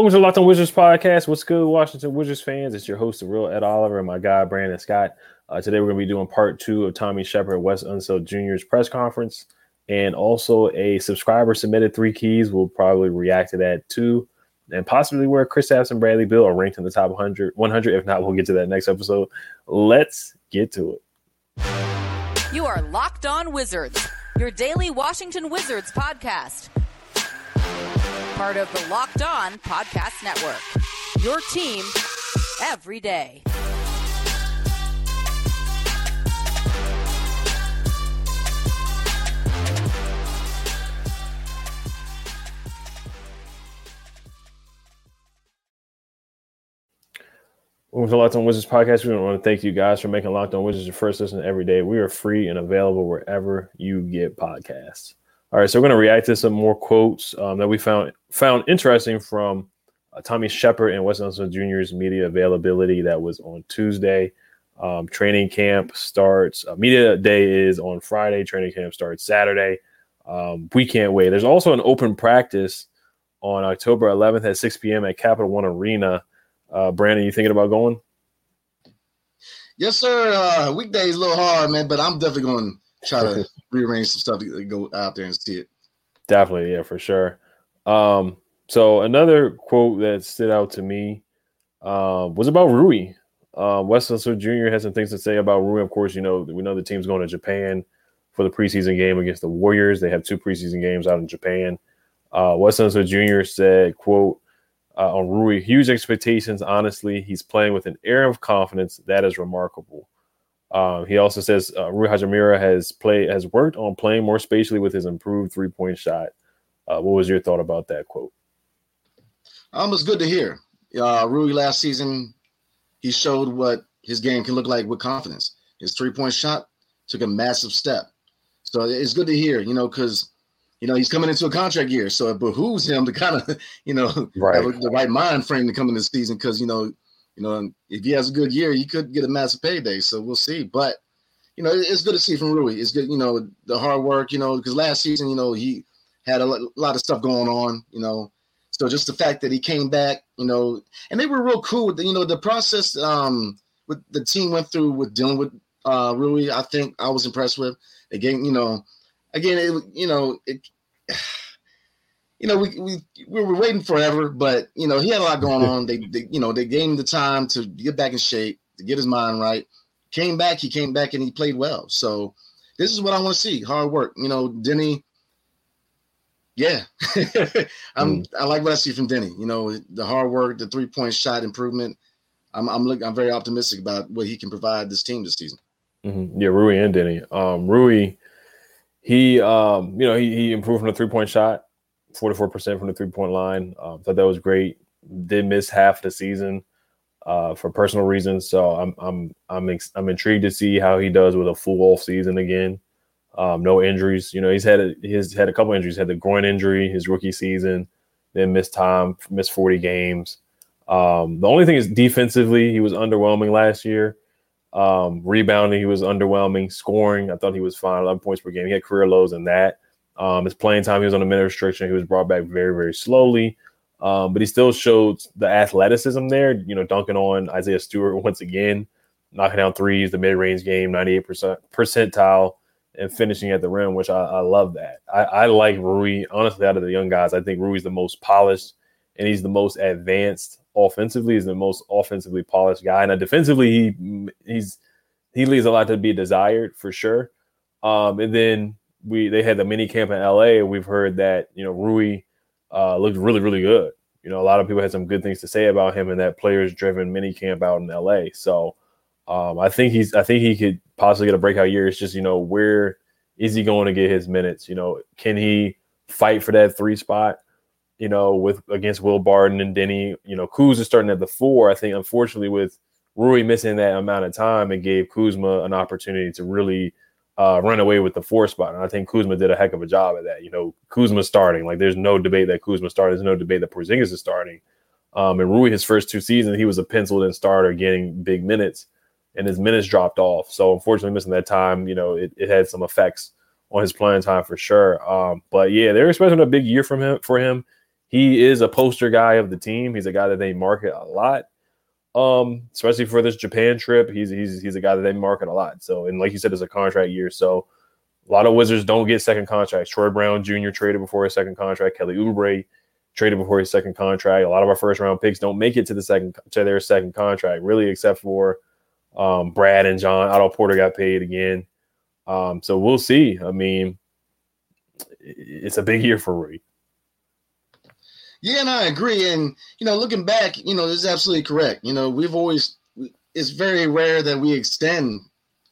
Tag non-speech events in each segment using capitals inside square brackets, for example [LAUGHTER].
Welcome to Locked On Wizards podcast. What's good, Washington Wizards fans? It's your host, the real Ed Oliver, and my guy Brandon Scott. Uh, today we're going to be doing part two of Tommy Sheppard Wes Unseld Jr.'s press conference, and also a subscriber submitted three keys. We'll probably react to that too, and possibly where Chris Kristaps and Bradley Beal are ranked in the top 100. 100. If not, we'll get to that next episode. Let's get to it. You are Locked On Wizards, your daily Washington Wizards podcast. Part of the Locked On Podcast Network. Your team every day. Welcome to Locked On Wizards podcast. We want to thank you guys for making Locked On Wizards your first listen every day. We are free and available wherever you get podcasts. All right, so we're going to react to some more quotes um, that we found found interesting from uh, Tommy Sheppard and Wes Unseld Jr.'s media availability that was on Tuesday. Um, training camp starts. Uh, media day is on Friday. Training camp starts Saturday. Um, we can't wait. There's also an open practice on October 11th at 6 p.m. at Capital One Arena. Uh, Brandon, you thinking about going? Yes, sir. Uh, weekdays a little hard, man, but I'm definitely going try to [LAUGHS] rearrange some stuff to go out there and see it. Definitely, yeah, for sure. Um, so another quote that stood out to me uh, was about Rui. Uh, Wes Unseld Jr. has some things to say about Rui. Of course, you know we know the team's going to Japan for the preseason game against the Warriors. They have two preseason games out in Japan. Uh, Wes Unseld Jr. said, "quote uh, on Rui. Huge expectations. Honestly, he's playing with an air of confidence that is remarkable. Um, he also says uh, Rui Hachimura has played has worked on playing more spatially with his improved three point shot. Uh, what was your thought about that quote? Um, it's good to hear. Uh, Rui last season, he showed what his game can look like with confidence. His three point shot took a massive step. So it's good to hear, you know, because you know, he's coming into a contract year, so it behooves him to kind of, [LAUGHS] you know, right. have the right mind frame to come into the season because you know, you know, if he has a good year, he could get a massive payday. So we'll see. But you know, it's good to see from Rui. It's good, you know, the hard work, you know, because last season, you know, he had a lot of stuff going on, you know. So just the fact that he came back, you know, and they were real cool you know, the process um with the team went through with dealing with uh Rui, I think I was impressed with. Again, you know, again, it, you know, it, you know, we, we we were waiting forever, but you know, he had a lot going on. They, they, you know, they gave him the time to get back in shape, to get his mind right. Came back, he came back and he played well. So this is what I want to see. Hard work. You know, Denny. Yeah, [LAUGHS] I'm. Mm. I like what I see from Denny. You know, the hard work, the three point shot improvement. I'm. I'm looking. I'm very optimistic about what he can provide this team this season. Mm-hmm. Yeah, Rui and Denny. Um, Rui he, um, you know, he, he improved from the three point shot, 44% from the three point line. Um, thought that was great. Did miss half the season uh, for personal reasons. So I'm, I'm, I'm, ex- I'm intrigued to see how he does with a full off season again. Um, no injuries. You know, he's had a, he's had a couple injuries. Had the groin injury his rookie season, then missed time, missed 40 games. Um, the only thing is defensively, he was underwhelming last year. Um, rebounding, he was underwhelming. Scoring, I thought he was fine. 11 points per game. He had career lows in that. Um, his playing time, he was on a minute restriction. He was brought back very, very slowly. Um, but he still showed the athleticism there, you know, dunking on Isaiah Stewart [LAUGHS] once again, knocking down threes, the mid range game, 98% percentile, and finishing at the rim, which I, I love that. I, I, like Rui. Honestly, out of the young guys, I think Rui's the most polished and he's the most advanced offensively. He's the most offensively polished guy, Now, defensively, he he's he leaves a lot to be desired for sure. Um, and then we they had the mini camp in LA, we've heard that you know Rui uh, looked really really good. You know, a lot of people had some good things to say about him and that players driven mini camp out in LA. So um, I think he's I think he could possibly get a breakout year. It's just you know where is he going to get his minutes? You know, can he fight for that three spot? You know, with against Will Barton and Denny. You know, Kuz is starting at the four. I think unfortunately with Rui missing that amount of time, it gave Kuzma an opportunity to really uh, run away with the four spot. And I think Kuzma did a heck of a job at that. You know, Kuzma starting. Like there's no debate that Kuzma started. There's no debate that Porzingis is starting. Um, and Rui, his first two seasons, he was a penciled in starter getting big minutes, and his minutes dropped off. So unfortunately, missing that time, you know, it, it had some effects on his playing time for sure. Um, but yeah, they're expecting a big year from him for him. He is a poster guy of the team. He's a guy that they market a lot um, especially for this Japan trip. He's he's he's a guy that they market a lot. So, and like you said, it's a contract year. So, a lot of Wizards don't get second contracts. Troy Brown Jr. traded before his second contract. Kelly Oubre traded before his second contract. A lot of our first round picks don't make it to the second to their second contract, really, except for um, Brad and John. Otto Porter got paid again. Um, so we'll see. I mean, it's a big year for Rui. Yeah, and I agree. And you know, looking back, you know, this is absolutely correct. You know, we've always it's very rare that we extend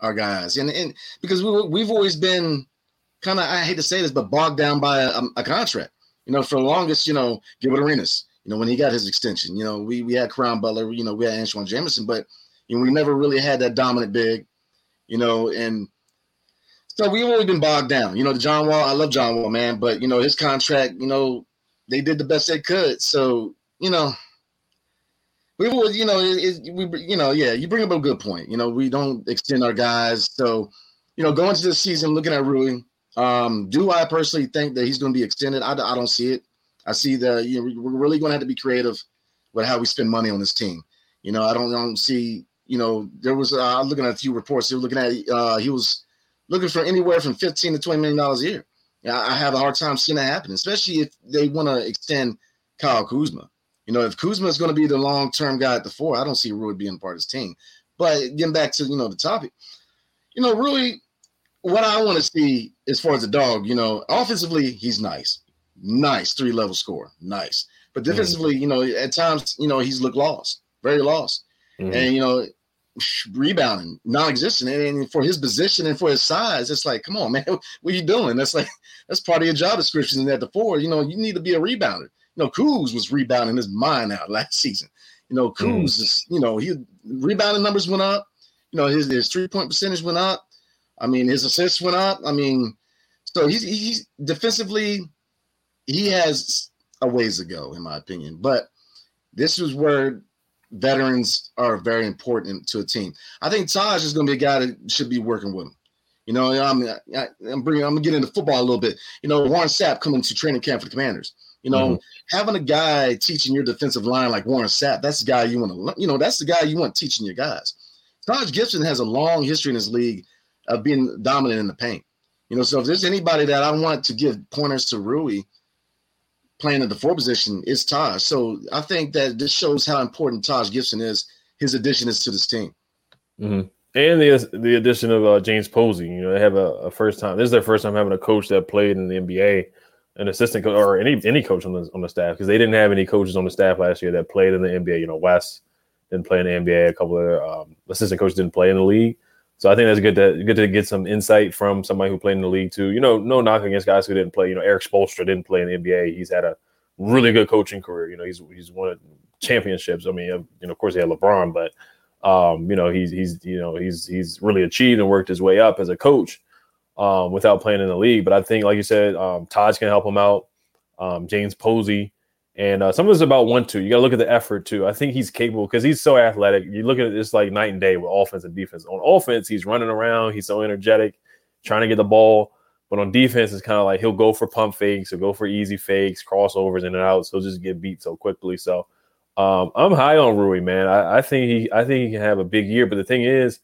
our guys, and and because we we've always been kind of I hate to say this, but bogged down by a, a, contract. You know, for the longest, you know, Gilbert Arenas, you know, when he got his extension, you know, we we had Caron Butler, you know, we had Antawn Jamison, but you know, we never really had that dominant big, you know, and so we've always been bogged down. You know, John Wall, I love John Wall, man, but you know, his contract, you know, they did the best they could. So you know, we would, you know, it, it, we, you know, yeah, you bring up a good point. You know, we don't extend our guys. So, you know, going to the season, looking at Rui, um, do I personally think that he's going to be extended? I, I don't see it. I see that you know we're really going to have to be creative with how we spend money on this team. You know, I don't, I don't see. You know, there was uh, I'm looking at a few reports. They were looking at uh, he was looking for anywhere from fifteen to twenty million dollars a year. I have a hard time seeing that happen, especially if they want to extend Kyle Kuzma. You know, if Kuzma is going to be the long term guy at the four, I don't see Rui being part of his team. But getting back to you know the topic, you know, Rui, what I want to see as far as the dog, you know, offensively he's nice, nice three level score, nice. But mm-hmm. defensively, mm-hmm. you know, at times, you know, he's looked lost, very lost. Mm-hmm. And you know, rebounding, non-existent. And for his position and for his size, it's like, come on, [LAUGHS] man, what are you doing? That's like that's part of your job description. And at the four, you know, you need to be a rebounder. You know, Kuz was rebounding his mind out [LAUGHS] last season. You know, Kuz mm. is, you know, he rebounding numbers went up. You know, his his three point percentage went up. I mean, his assists went up. I mean, so he's he's defensively, he has a ways to go, in my opinion. But this is where veterans are very important to a team. I think Taj is going to be a guy that should be working with him. You know, I'm I, am bringing I'm gonna get into football a little bit. You know, Warren Sapp coming to training camp for the Commanders. You know, mm-hmm. having a guy teaching your defensive line like Warren Sapp, that's the guy you want to. You know, that's the guy you want teaching your guys. Taj Gibson has a long history in this league of being dominant in the paint. You know, so if there's anybody that I want to give pointers to Rui, playing at the four position is Taj. So I think that this shows how important Taj Gibson is. His addition is to this team. Mm-hmm. And the the addition of uh, James Posey. You know, they have a, a, first time. This is their first time having a coach that played in the NBA, an assistant coach or any any coach on the on the staff because they didn't have any coaches on the staff last year that played in the NBA. You know, Wes didn't play in the NBA. A couple of um, assistant coaches didn't play in the league. So I think that's good to good to get some insight from somebody who played in the league too. You know, no knock against guys who didn't play. You know, Erik Spoelstra didn't play in the NBA. He's had a really good coaching career. You know, he's he's won championships. I mean, you know, of course he had LeBron, but um, you know, he's he's you know he's he's really achieved and worked his way up as a coach um, without playing in the league. But I think, like you said, um, Todd's can help him out. Um, James Posey. And uh, some of it's about one two. You got to look at the effort too. I think he's capable because he's so athletic. You look at it, it's like night and day with offense and defense. On offense, he's running around. He's so energetic, trying to get the ball. But on defense, it's kind of like he'll go for pump fakes, he'll go for easy fakes, crossovers in and out. So he'll just get beat so quickly. So um, I'm high on Rui, man. I, I, think he I think he can have a big year. But the thing is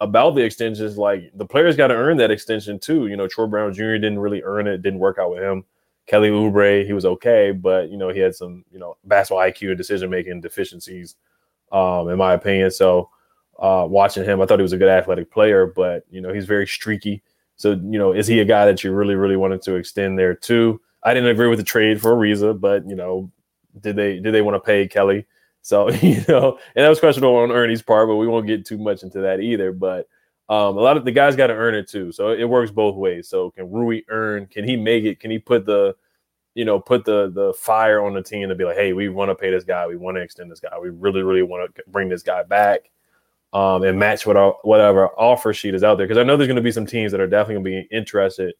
about the extensions, like the players got to earn that extension too. You know, Troy Brown Jr. didn't really earn it, didn't work out with him. Kelly Oubre, he was okay, but you know he had some you know basketball IQ and decision making deficiencies, um, in my opinion. So uh, watching him, I thought he was a good athletic player, but you know he's very streaky. So you know, is he a guy that you really really wanted to extend there too? I didn't agree with the trade for Ariza, but you know, did they did they want to pay Kelly? So [LAUGHS] you know, and that was questionable on Ernie's part, but we won't get too much into that either. But um, a lot of the guys got to earn it too, so it works both ways. So can Rui earn? Can he make it? Can he put the, you know, put the the fire on the team to be like, hey, we want to pay this guy, we want to extend this guy, we really really want to bring this guy back, um, and match what our, whatever offer sheet is out there. Because I know there's going to be some teams that are definitely going to be interested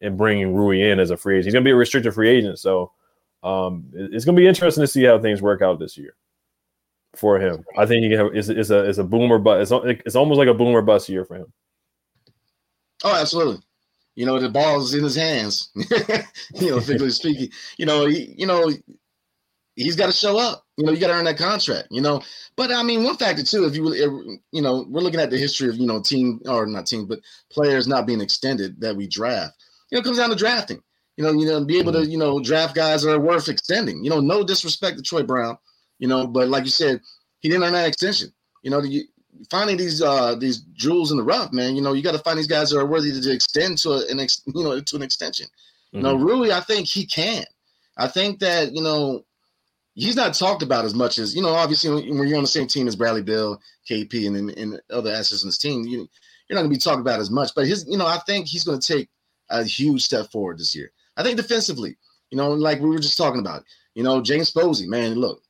in bringing Rui in as a free agent. He's going to be a restricted free agent, so um, it's going to be interesting to see how things work out this year for him. I think he can have, it's, it's a it's a boomer, but it's it's almost like a boomer bust year for him. Oh, absolutely. You know, the ball's in his hands. [LAUGHS] you know, [LAUGHS] figuratively speaking. You know, he, you know, he's got to show up. You know, you got to earn that contract. You know, but I mean, one factor too, if you you know, we're looking at the history of you know team or not team, but players not being extended that we draft. You know, it comes down to drafting. You know, you know, be able to mm-hmm. you know draft guys that are worth extending. You know, no disrespect to Troy Brown you know. But like you said, he didn't earn that extension. You know, you, finding these uh these jewels in the rough, man. You know, you got to find these guys that are worthy to extend to an ex, you know to an extension. Mm-hmm. You know, mm-hmm. Rui, I think he can. I think that you know he's not talked about as much as you know. Obviously, when you're on the same team as Bradley Beal, KP, and, and other assets in this team, you, you're not going to be talked about as much. But his, you know, I think he's going to take a huge step forward this year. I think defensively, you know, like we were just talking about, you know, James Posey, man, look,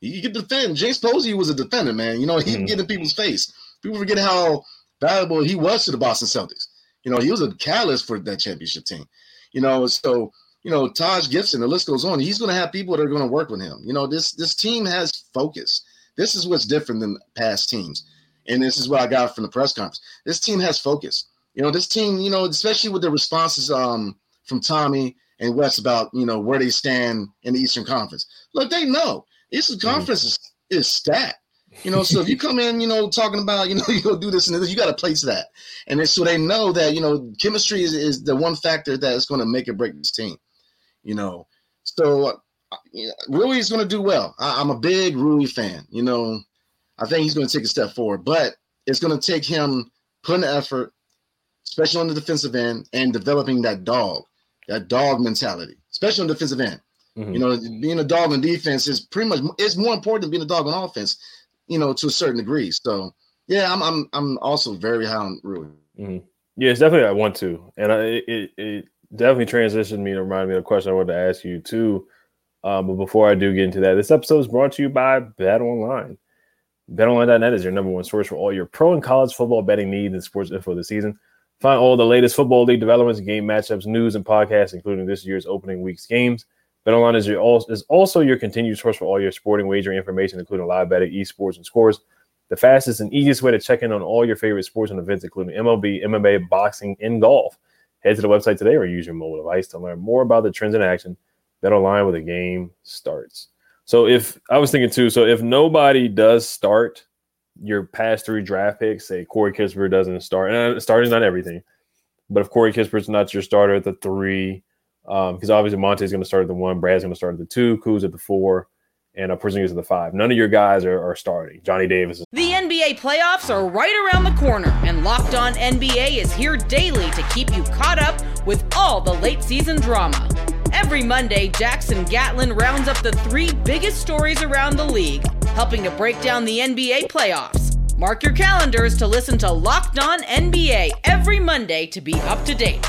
he could defend. James Posey was a defender, man. You know, he mm-hmm. get in people's face. People forget how valuable he was to the Boston Celtics. You know, he was a catalyst for that championship team. You know, so you know, Taj Gibson, the list goes on. He's going to have people that are going to work with him. You know, this this team has focus. This is what's different than past teams, and this is what I got from the press conference. This team has focus. You know, this team, you know, especially with the responses um, from Tommy and Wes about you know where they stand in the Eastern Conference. Look, they know Eastern mm-hmm. Conference is, is stacked. You know, so if you come in, you know, talking about, you know, [LAUGHS] you go do this and this, you got to place that. And so they know that, you know, chemistry is, is the one factor that is going to make or break this team, you know. So uh, Rui is going to do well. I, am a big Rui fan, you know. I think he's going to take a step forward, but it's going to take him putting the effort, especially on the defensive end, and developing that dog, that dog mentality, especially on the defensive end. Mm-hmm. You know, being a dog on defense is pretty much it's more important than being a dog on offense. You know, to a certain degree. So yeah, I'm I'm I'm also very high on Rui. Mm-hmm. Yeah, it's definitely I want to, and I, it it definitely transitioned me to remind me of a question I wanted to ask you too. Um, but before I do get into that, this episode is brought to you by Bet Online. BetOnline.net is your number one source for all your pro and college football betting needs and sports info this season. Find all the latest football league developments, game matchups, news, and podcasts, including this year's opening week's games. BetOnline is, your, is also your continued source for all your sporting wagering information, including live betting, esports, and scores. The fastest and easiest way to check in on all your favorite sports and events, including MLB, MMA, boxing, and golf. Head to the website today or use your mobile device to learn more about the trends in action. Bet online where the game starts. So if I was thinking too, so if nobody does start your past three draft picks, say Corey Kispert doesn't start, and uh, starting is not everything, but if Corey Kispert's not your starter at the three, because um, obviously is going to start at the one, Brad's going to start at the two, Kuz at the four, and uh, Porzingis at the five. None of your guys are, are starting. Johnny Davis. Is- the NBA playoffs are right around the corner, and Locked On NBA is here daily to keep you caught up with all the late season drama. Every Monday, Jackson Gatlin rounds up the three biggest stories around the league, helping to break down the NBA playoffs. Mark your calendars to listen to Locked On NBA every Monday to be up to date.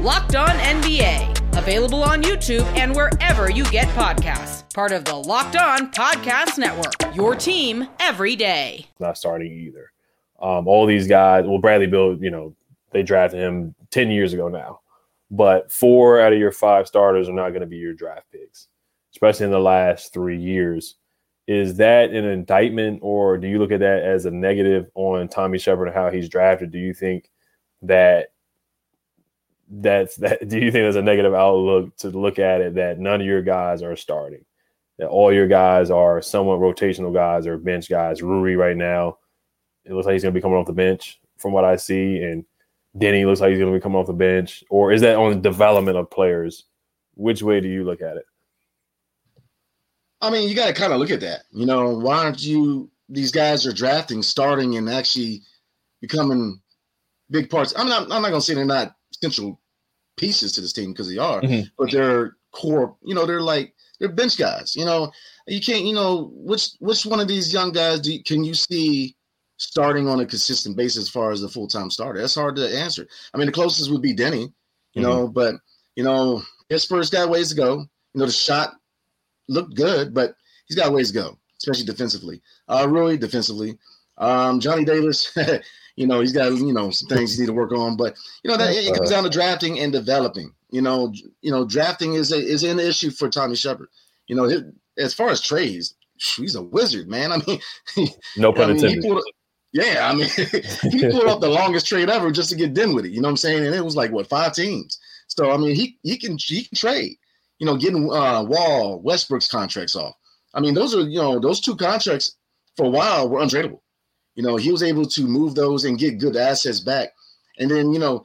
Locked On NBA Available on YouTube and wherever you get podcasts. Part of the Locked On Podcast Network. Your team every day. Not starting either. Um, all these guys, well, Bradley Beal, you know, they drafted him 10 years ago now. But four out of your five starters are not going to be your draft picks, especially in the last three years. Is that an indictment, or do you look at that as a negative on Tommy Sheppard and how he's drafted? Do you think that that's that do you think there's a negative outlook to look at it that none of your guys are starting that all your guys are somewhat rotational guys or bench guys Rui right now it looks like he's going to be coming off the bench from what I see and Denny looks like he's going to be coming off the bench or is that on the development of players Which way do you look at it? I mean, you got to kind of look at that. You know, why aren't you? These guys are drafting, starting, and actually becoming big parts. I'm not. I'm not going to say they're not central pieces to this team because they are, Mhm. but they're core. You know, they're like they're bench guys. You know, you can't. You know, which which one of these young guys do you, can you see starting on a consistent basis as far as a full time starter? That's hard to answer. I mean, the closest would be Denny. You know, but you know, his first got ways to go. You know, the shot looked good, but he's got ways to go, especially defensively. Uh, Rui defensively. Um, Johnny Davis, [LAUGHS] you know, he's got you know some things he need to work on, but you know that it comes down to drafting and developing. You know, you know, drafting is a, is an issue for Tommy Sheppard. You know, his, as far as trades, he's a wizard, man. I mean, [LAUGHS] No pun I mean, intended. yeah, I mean, [LAUGHS] he pulled off the longest trade ever just to get Dinwiddie. You know what I'm saying? And it was like what five teams. So I mean, he he can he can trade. You know, getting uh, Wall Westbrook's contracts off. I mean, those are you know those two contracts for a while were untradeable. You know, he was able to move those and get good assets back, and then you know,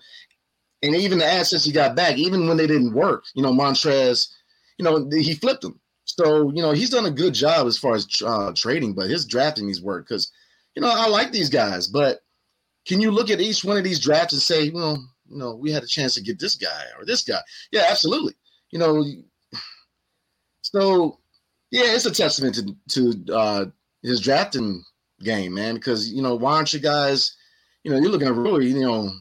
and even the assets he got back, even when they didn't work, you know, Montrez, you know, he flipped them. So you know, he's done a good job as far as uh, trading, but his drafting needs work because you know I like these guys, but can you look at each one of these drafts and say, well, you know, we had a chance to get this guy or this guy? Yeah, absolutely. You know, so yeah, it's a testament to to uh, his drafting game, man. Because you know, why aren't you guys? You know, you're looking at really, You know,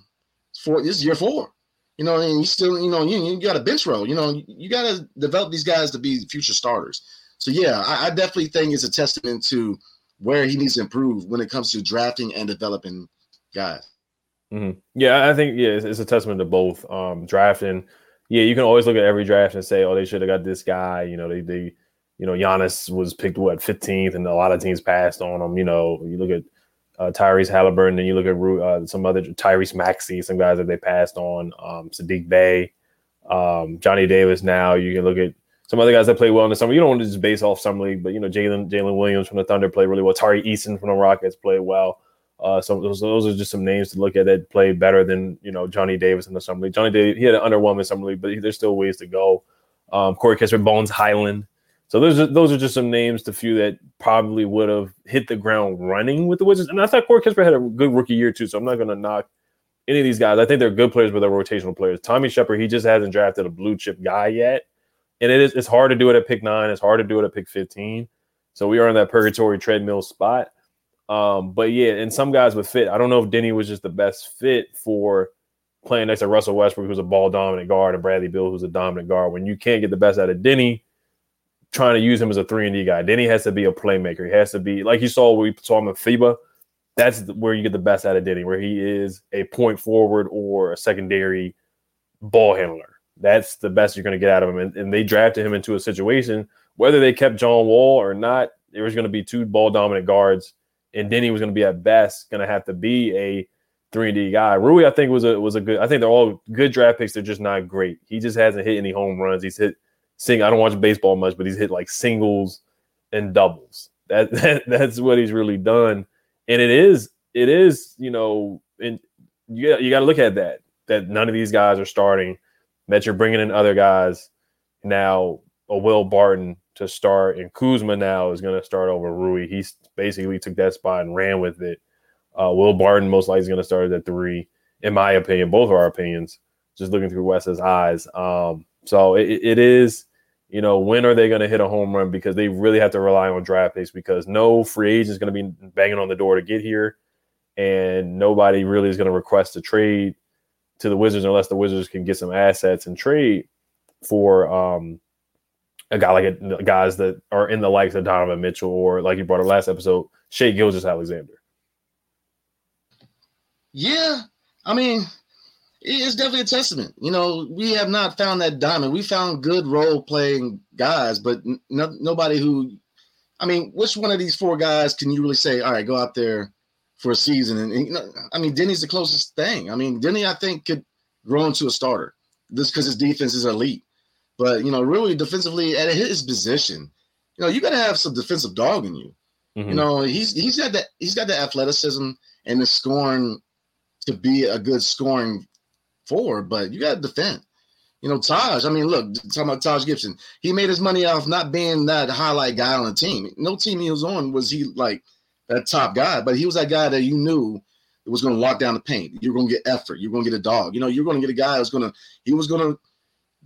for this is year four. You know, and you still, you know, you, you got a bench roll. You know, you, got to develop these guys to be future starters. So yeah, I, I definitely think it's a testament to where he needs to improve when it comes to drafting and developing guys. Mhm. Yeah, I think yeah, it's, it's a testament to both. Um, drafting, yeah, you can always look at every draft and say, oh, they should have got this guy. You know, they they, you know, Giannis was picked what 15th, and a lot of teams passed on him. You know, you look at uh, Tyrese Halliburton, and you look at uh, some other Tyrese Maxey, some guys that they passed on, um, Saddiq Bey, um, Johnny Davis. Now you can look at some other guys that play well in the summer. You don't want to just base off summer league, but you know, Jalen Jalen Williams from the Thunder played really well. Tari Eason from the Rockets played well. Uh, so those, those are just some names to look at that played better than you know Johnny Davis in the summer league. Johnny Davis he had an underwhelming summer league, but there's still ways to go. Um, Corey Kispert, Bones Hyland. So those are those are just some names to few that probably would have hit the ground running with the Wizards. And I thought Corey Kispert had a good rookie year too. So I'm not going to knock any of these guys. I think they're good players, but they're rotational players. Tommy Sheppard, he just hasn't drafted a blue chip guy yet, and it is it's hard to do it at pick nine. It's hard to do it at pick 15. So we are in that purgatory treadmill spot. Um, but yeah, and some guys would fit. I don't know if Denny was just the best fit for playing next to Russell Westbrook, who's a ball dominant guard, and Bradley Beal, who's a dominant guard. When you can't get the best out of Denny, trying to use him as a three and D guy, Denny has to be a playmaker. He has to be like you saw we saw him in FIBA. That's where you get the best out of Denny, where he is a point forward or a secondary ball handler. That's the best you're going to get out of him. And, and they drafted him into a situation, whether they kept John Wall or not, there was going to be two ball dominant guards and Denny was going to be at best going to have to be a three and D guy. Rui, I think was a was a good. I think they're all good draft picks. They're just not great. He just hasn't hit any home runs. He's hit I don't watch baseball much, but he's hit like singles and doubles. That, [LAUGHS] that that's what he's really done. And it is it is you know and you you got to look at that that none of these guys are starting. That you're bringing in other guys now. A Will Barton to start, and Kuzma now is going to start over Rui. He's basically took that spot and ran with it. Uh, Will Barton most likely is going to start at three, in my opinion. Both of our opinions, just looking through Wes's eyes. Um, so it, it is, you know, when are they going to hit a home run? Because they really have to rely on draft picks because no free agent is going to be banging on the door to get here, and nobody really is going to request a trade to the Wizards unless the Wizards can get some assets and trade for um, a guy like a, guys that are in the likes of Donovan Mitchell or like you brought up last episode, Shai Gilgeous-Alexander. Yeah, I mean, it's definitely a testament. You know, we have not found that diamond. We found good role playing guys, but no, nobody who, I mean, which one of these four guys can you really say, all right, go out there for a season? And, and you know, I mean, Denny's the closest thing. I mean, Denny, I think, could grow into a starter just because his defense is elite. But, you know, really defensively at his position, you know, you got to have some defensive dog in you. Mm-hmm. You know, he's he's got that he's got the athleticism and the scoring to be a good scoring forward, but you got to defend. You know, Taj. I mean, look, talking about Taj Gibson, he made his money off not being that highlight guy on the team. No team he was on was he like that top guy, but he was that guy that you knew was going to lock down the paint. You're going to get effort. You're going to get a dog. You know, you're going to get a guy who's going to he was going to,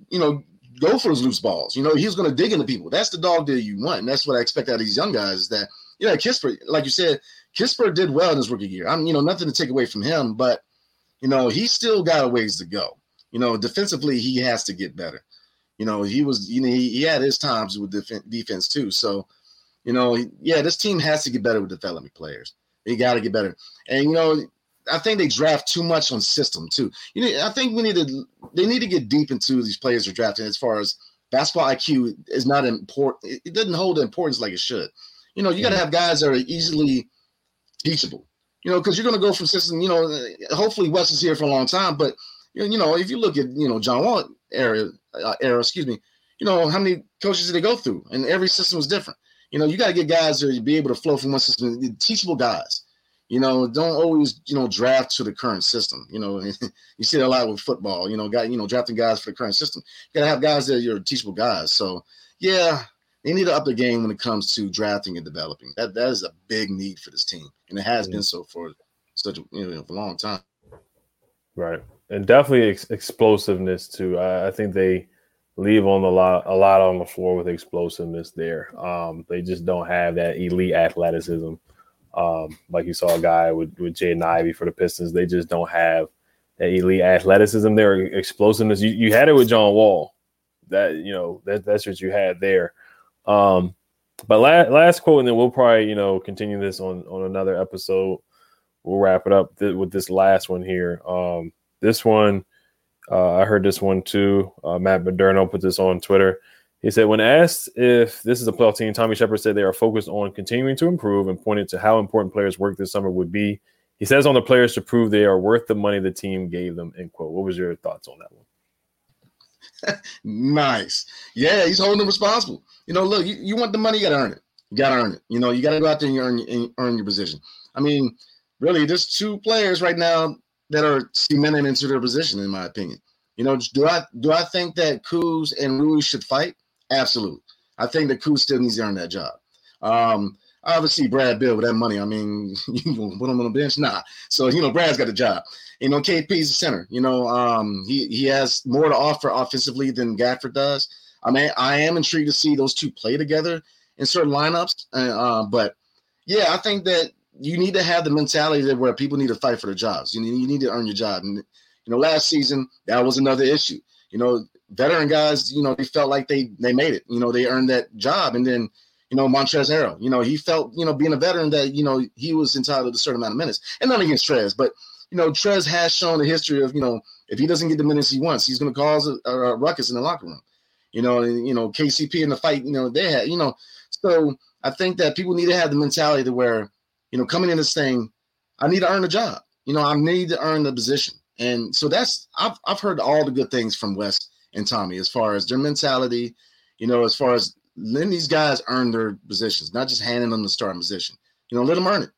you know, go for those loose balls. You know, he was going to dig into people. That's the dog that you want. And that's what I expect out of these young guys. Is that you know, Kispert, like you said, Kispert did well in his rookie year. I'm, you know, nothing to take away from him, but you know, he still got a ways to go. You know, defensively, he has to get better. You know, he was, you know, he, he had his times with def- defense too. So, you know, yeah, this team has to get better with development players. They got to get better. And you know, I think they draft too much on system too. You know, I think we need to they need to get deep into these players they're drafting as far as basketball IQ is not important. It doesn't hold the importance like it should. You know, you got to have guys that are easily teachable. You know, because you're going to go from system. You know, hopefully Wes is here for a long time, but you know, if you look at you know John Wall era uh, era, excuse me, you know how many coaches did they go through, and every system was different. You know, you got to get guys to be able to flow from one system, teachable guys. You know, don't always you know draft to the current system. You know, you see that a lot with football. You know, guy you know drafting guys for the current system. You got to have guys that are teachable guys. So yeah, they need to up the game when it comes to drafting and developing. That that is a big need for this team, and it has been so for such a, you know for a long time. Right, and definitely ex- explosiveness too. I, I, think they leave on a lot a lot on the floor with explosiveness there. Um, they just don't have that elite athleticism. Um, like you saw a guy with with Jaden Ivey for the Pistons, they just don't have that elite athleticism there, explosiveness. You, you had it with John Wall. That you know that that's what you had there. Um, but last last quote, and then we'll probably you know continue this on on another episode. We'll wrap it up th- with this last one here. Um, this one, uh, I heard this one too. Uh, Matt Moderno put this on Twitter. He said, when asked if this is a playoff team, Tommy Sheppard said they are focused on continuing to improve and pointed to how important players' work this summer would be. He says on the players to prove they are worth the money the team gave them. End quote. What was your thoughts on that one? Nice. Yeah, he's holding them responsible. You know, look, you, you want the money, you got to earn it. You got to earn it. You know, you got to go out there and earn, earn your position. I mean, really, there's two players right now that are cemented into their position, in my opinion. You know, do I do I think that Kuz and Rui should fight? Absolutely. I think that Kuz still needs to earn that job. Um, obviously, Brad Beal with that money. I mean, [LAUGHS] you put him on the bench, nah. So you know, Brad's got a job. You know, KP's a center. You know, um, he he has more to offer offensively than Gafford does. I mean, I am intrigued to see those two play together in certain lineups. Uh, but yeah, I think that you need to have the mentality that where people need to fight for their jobs. You need, you need to earn your job. And you know, last season that was another issue. You know, veteran guys, you know, they felt like they they made it. You know, they earned that job, and then you know, Montrezl Harrell, you know, he felt, you know, being a veteran that, you know, he was entitled to a certain amount of minutes. And not against Trez, but you know, Trez has shown a history of, you know, if he doesn't get the minutes he wants, he's going to cause a, a, ruckus in the locker room. You know, and, you know, KCP in the fight, you know, they had, you know, so I think that people need to have the mentality to where, you know, coming in this thing, I need to earn a job. You know, I need to earn the position. And so that's I've I've heard all the good things from Wes and Tommy as far as their mentality, you know, as far as letting these guys earn their positions, not just handing them the starting position. You know, let them earn it.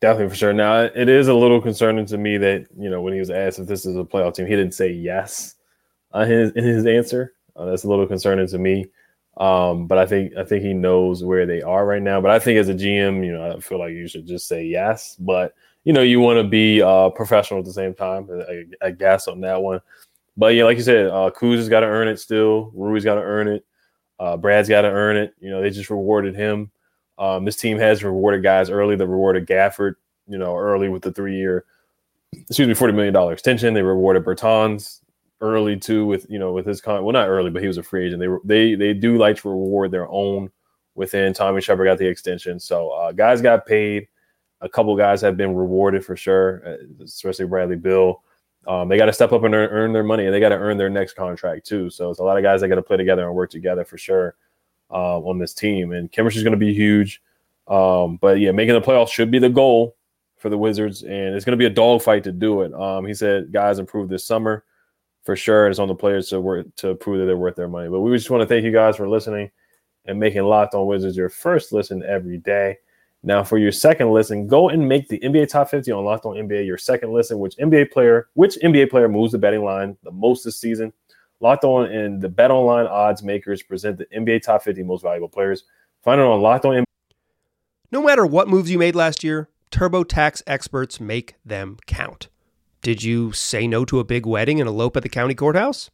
Definitely for sure. Now it is a little concerning to me that you know when he was asked if this is a playoff team, he didn't say yes uh, his, in his answer. Uh, that's a little concerning to me. Um, but I think I think he knows where they are right now. But I think as a GM, you know, I feel like you should just say yes. But you know, you want to be uh, professional at the same time. I, I, guess on that one. But yeah, like you said, uh, Kuz has got to earn it still. Rui's got to earn it. Uh, Brad's got to earn it. You know, they just rewarded him. Um, this team has rewarded guys early. They rewarded Gafford, you know, early with the three year, excuse me, $40 million extension. They rewarded Bertans early too with, you know, with his con, well, not early, but he was a free agent. They, they, they do like to reward their own within. Tommy Sheppard got the extension. So uh, guys got paid. A couple guys have been rewarded for sure, uh, especially Bradley Beal. Um, they got to step up and earn, earn, their money, and they got to earn their next contract too. So it's a lot of guys that got to play together and work together for sure uh, on this team. And chemistry is going to be huge. Um, but yeah, making the playoffs should be the goal for the Wizards, and it's going to be a dogfight to do it. Um, he said guys improve this summer for sure. It's on the players to work to prove that they're worth their money. But we just want to thank you guys for listening and making Locked On Wizards your first listen every day. Now, for your second listen, go and make the NBA Top 50 on Locked On NBA your second listen. Which NBA player, which NBA player moves the betting line the most this season? Locked On and the Bet Online odds makers present the NBA Top 50 most valuable players. Find it on Locked On. No matter what moves you made last year, TurboTax experts make them count. Did you say no to a big wedding and elope at the county courthouse?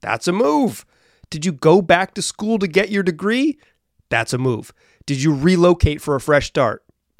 That's a move. Did you go back to school to get your degree? That's a move. Did you relocate for a fresh start?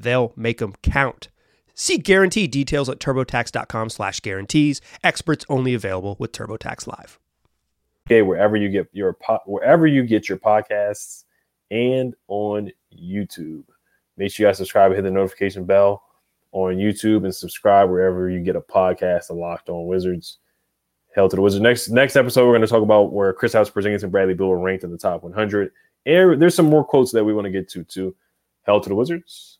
They'll make them count. See guarantee details at turbotax.com slash guarantees. Experts only available with TurboTax Live. Okay, wherever you get your po- wherever you get your podcasts and on YouTube. Make sure you guys subscribe and hit the notification bell on YouTube and subscribe wherever you get a podcast of Locked On Wizards. Hell to the Wizards. Next next episode, we're going to talk about where Kristaps Porzingis and Bradley Beal are ranked in the top 100. And there's some more quotes that we want to get to too. Hell to the Wizards.